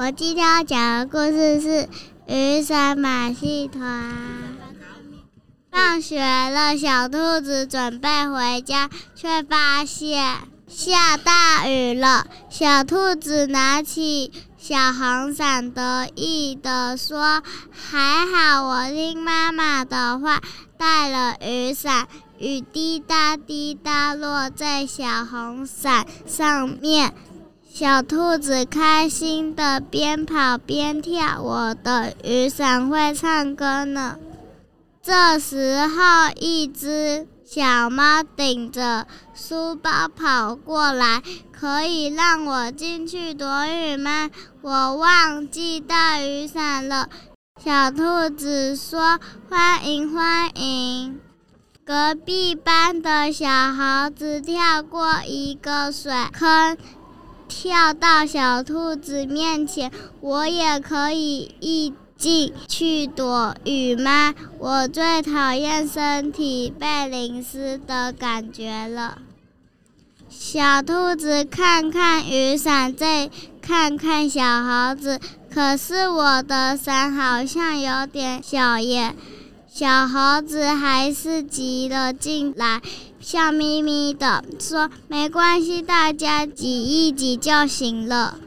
我今天要讲的故事是《雨伞马戏团》。放学了，小兔子准备回家，却发现下大雨了。小兔子拿起小红伞，得意地说：“还好我听妈妈的话，带了雨伞。”雨滴答滴答落在小红伞上面。小兔子开心的边跑边跳，我的雨伞会唱歌呢。这时候，一只小猫顶着书包跑过来，可以让我进去躲雨吗？我忘记带雨伞了。小兔子说：“欢迎，欢迎。”隔壁班的小猴子跳过一个水坑。跳到小兔子面前，我也可以一进去躲雨吗？我最讨厌身体被淋湿的感觉了。小兔子看看雨伞，再看看小猴子，可是我的伞好像有点小耶。小猴子还是挤了进来，笑眯眯的说：“没关系，大家挤一挤就行了。”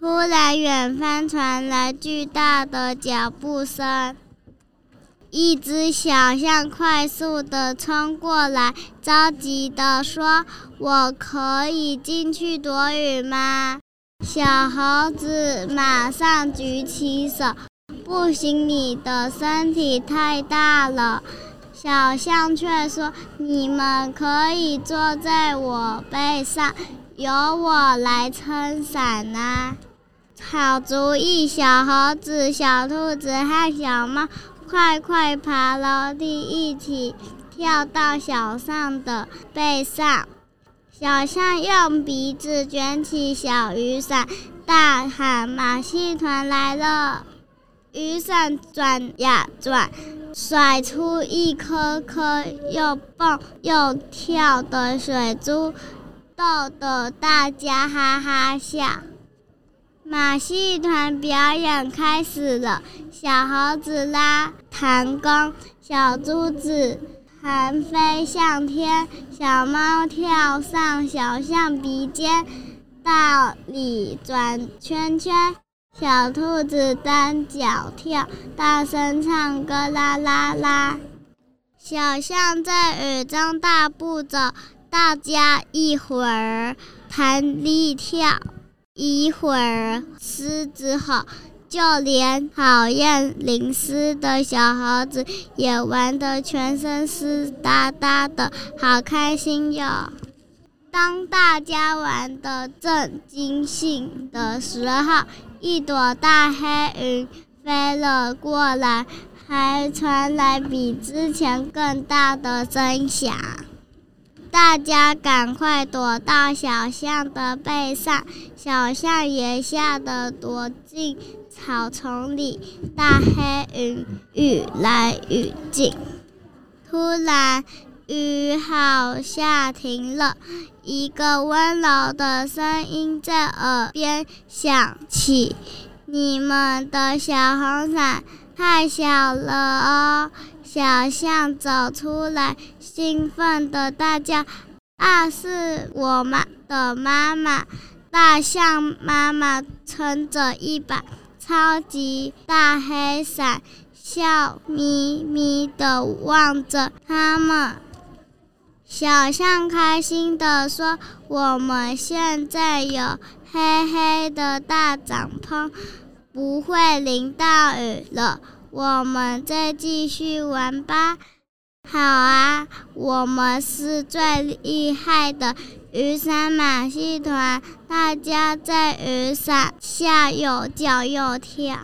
突然，远方传来巨大的脚步声，一只小象快速的冲过来，着急的说：“我可以进去躲雨吗？”小猴子马上举起手。不行，你的身体太大了。小象却说：“你们可以坐在我背上，由我来撑伞啊！”好主意！小猴子、小兔子和小猫快快爬楼梯，一起跳到小象的背上。小象用鼻子卷起小雨伞，大喊：“马戏团来了！”雨伞转呀转，甩出一颗颗又蹦又跳的水珠，逗得大家哈哈笑。马戏团表演开始了，小猴子拉弹弓，小珠子弹飞向天，小猫跳上小象鼻尖，到里转圈圈。小兔子单脚跳，大声唱歌啦啦啦！小象在雨中大步走，大家一会儿弹力跳，一会儿狮子吼，就连讨厌淋湿的小猴子也玩得全身湿哒哒的，好开心哟！当大家玩得正尽兴的时候，一朵大黑云飞了过来，还传来比之前更大的声响。大家赶快躲到小象的背上，小象也吓得躲进草丛里。大黑云愈来愈近，突然雨好像停了。一个温柔的声音在耳边响起：“你们的小红伞太小了哦！”小象走出来，兴奋地大叫：“啊，是我妈的妈妈！”大象妈妈撑着一把超级大黑伞，笑眯眯地望着他们。小象开心地说：“我们现在有黑黑的大帐篷，不会淋到雨了。我们再继续玩吧。”“好啊，我们是最厉害的雨伞马戏团，大家在雨伞下又叫又跳，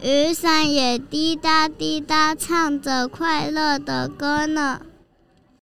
雨伞也滴答滴答唱着快乐的歌呢。”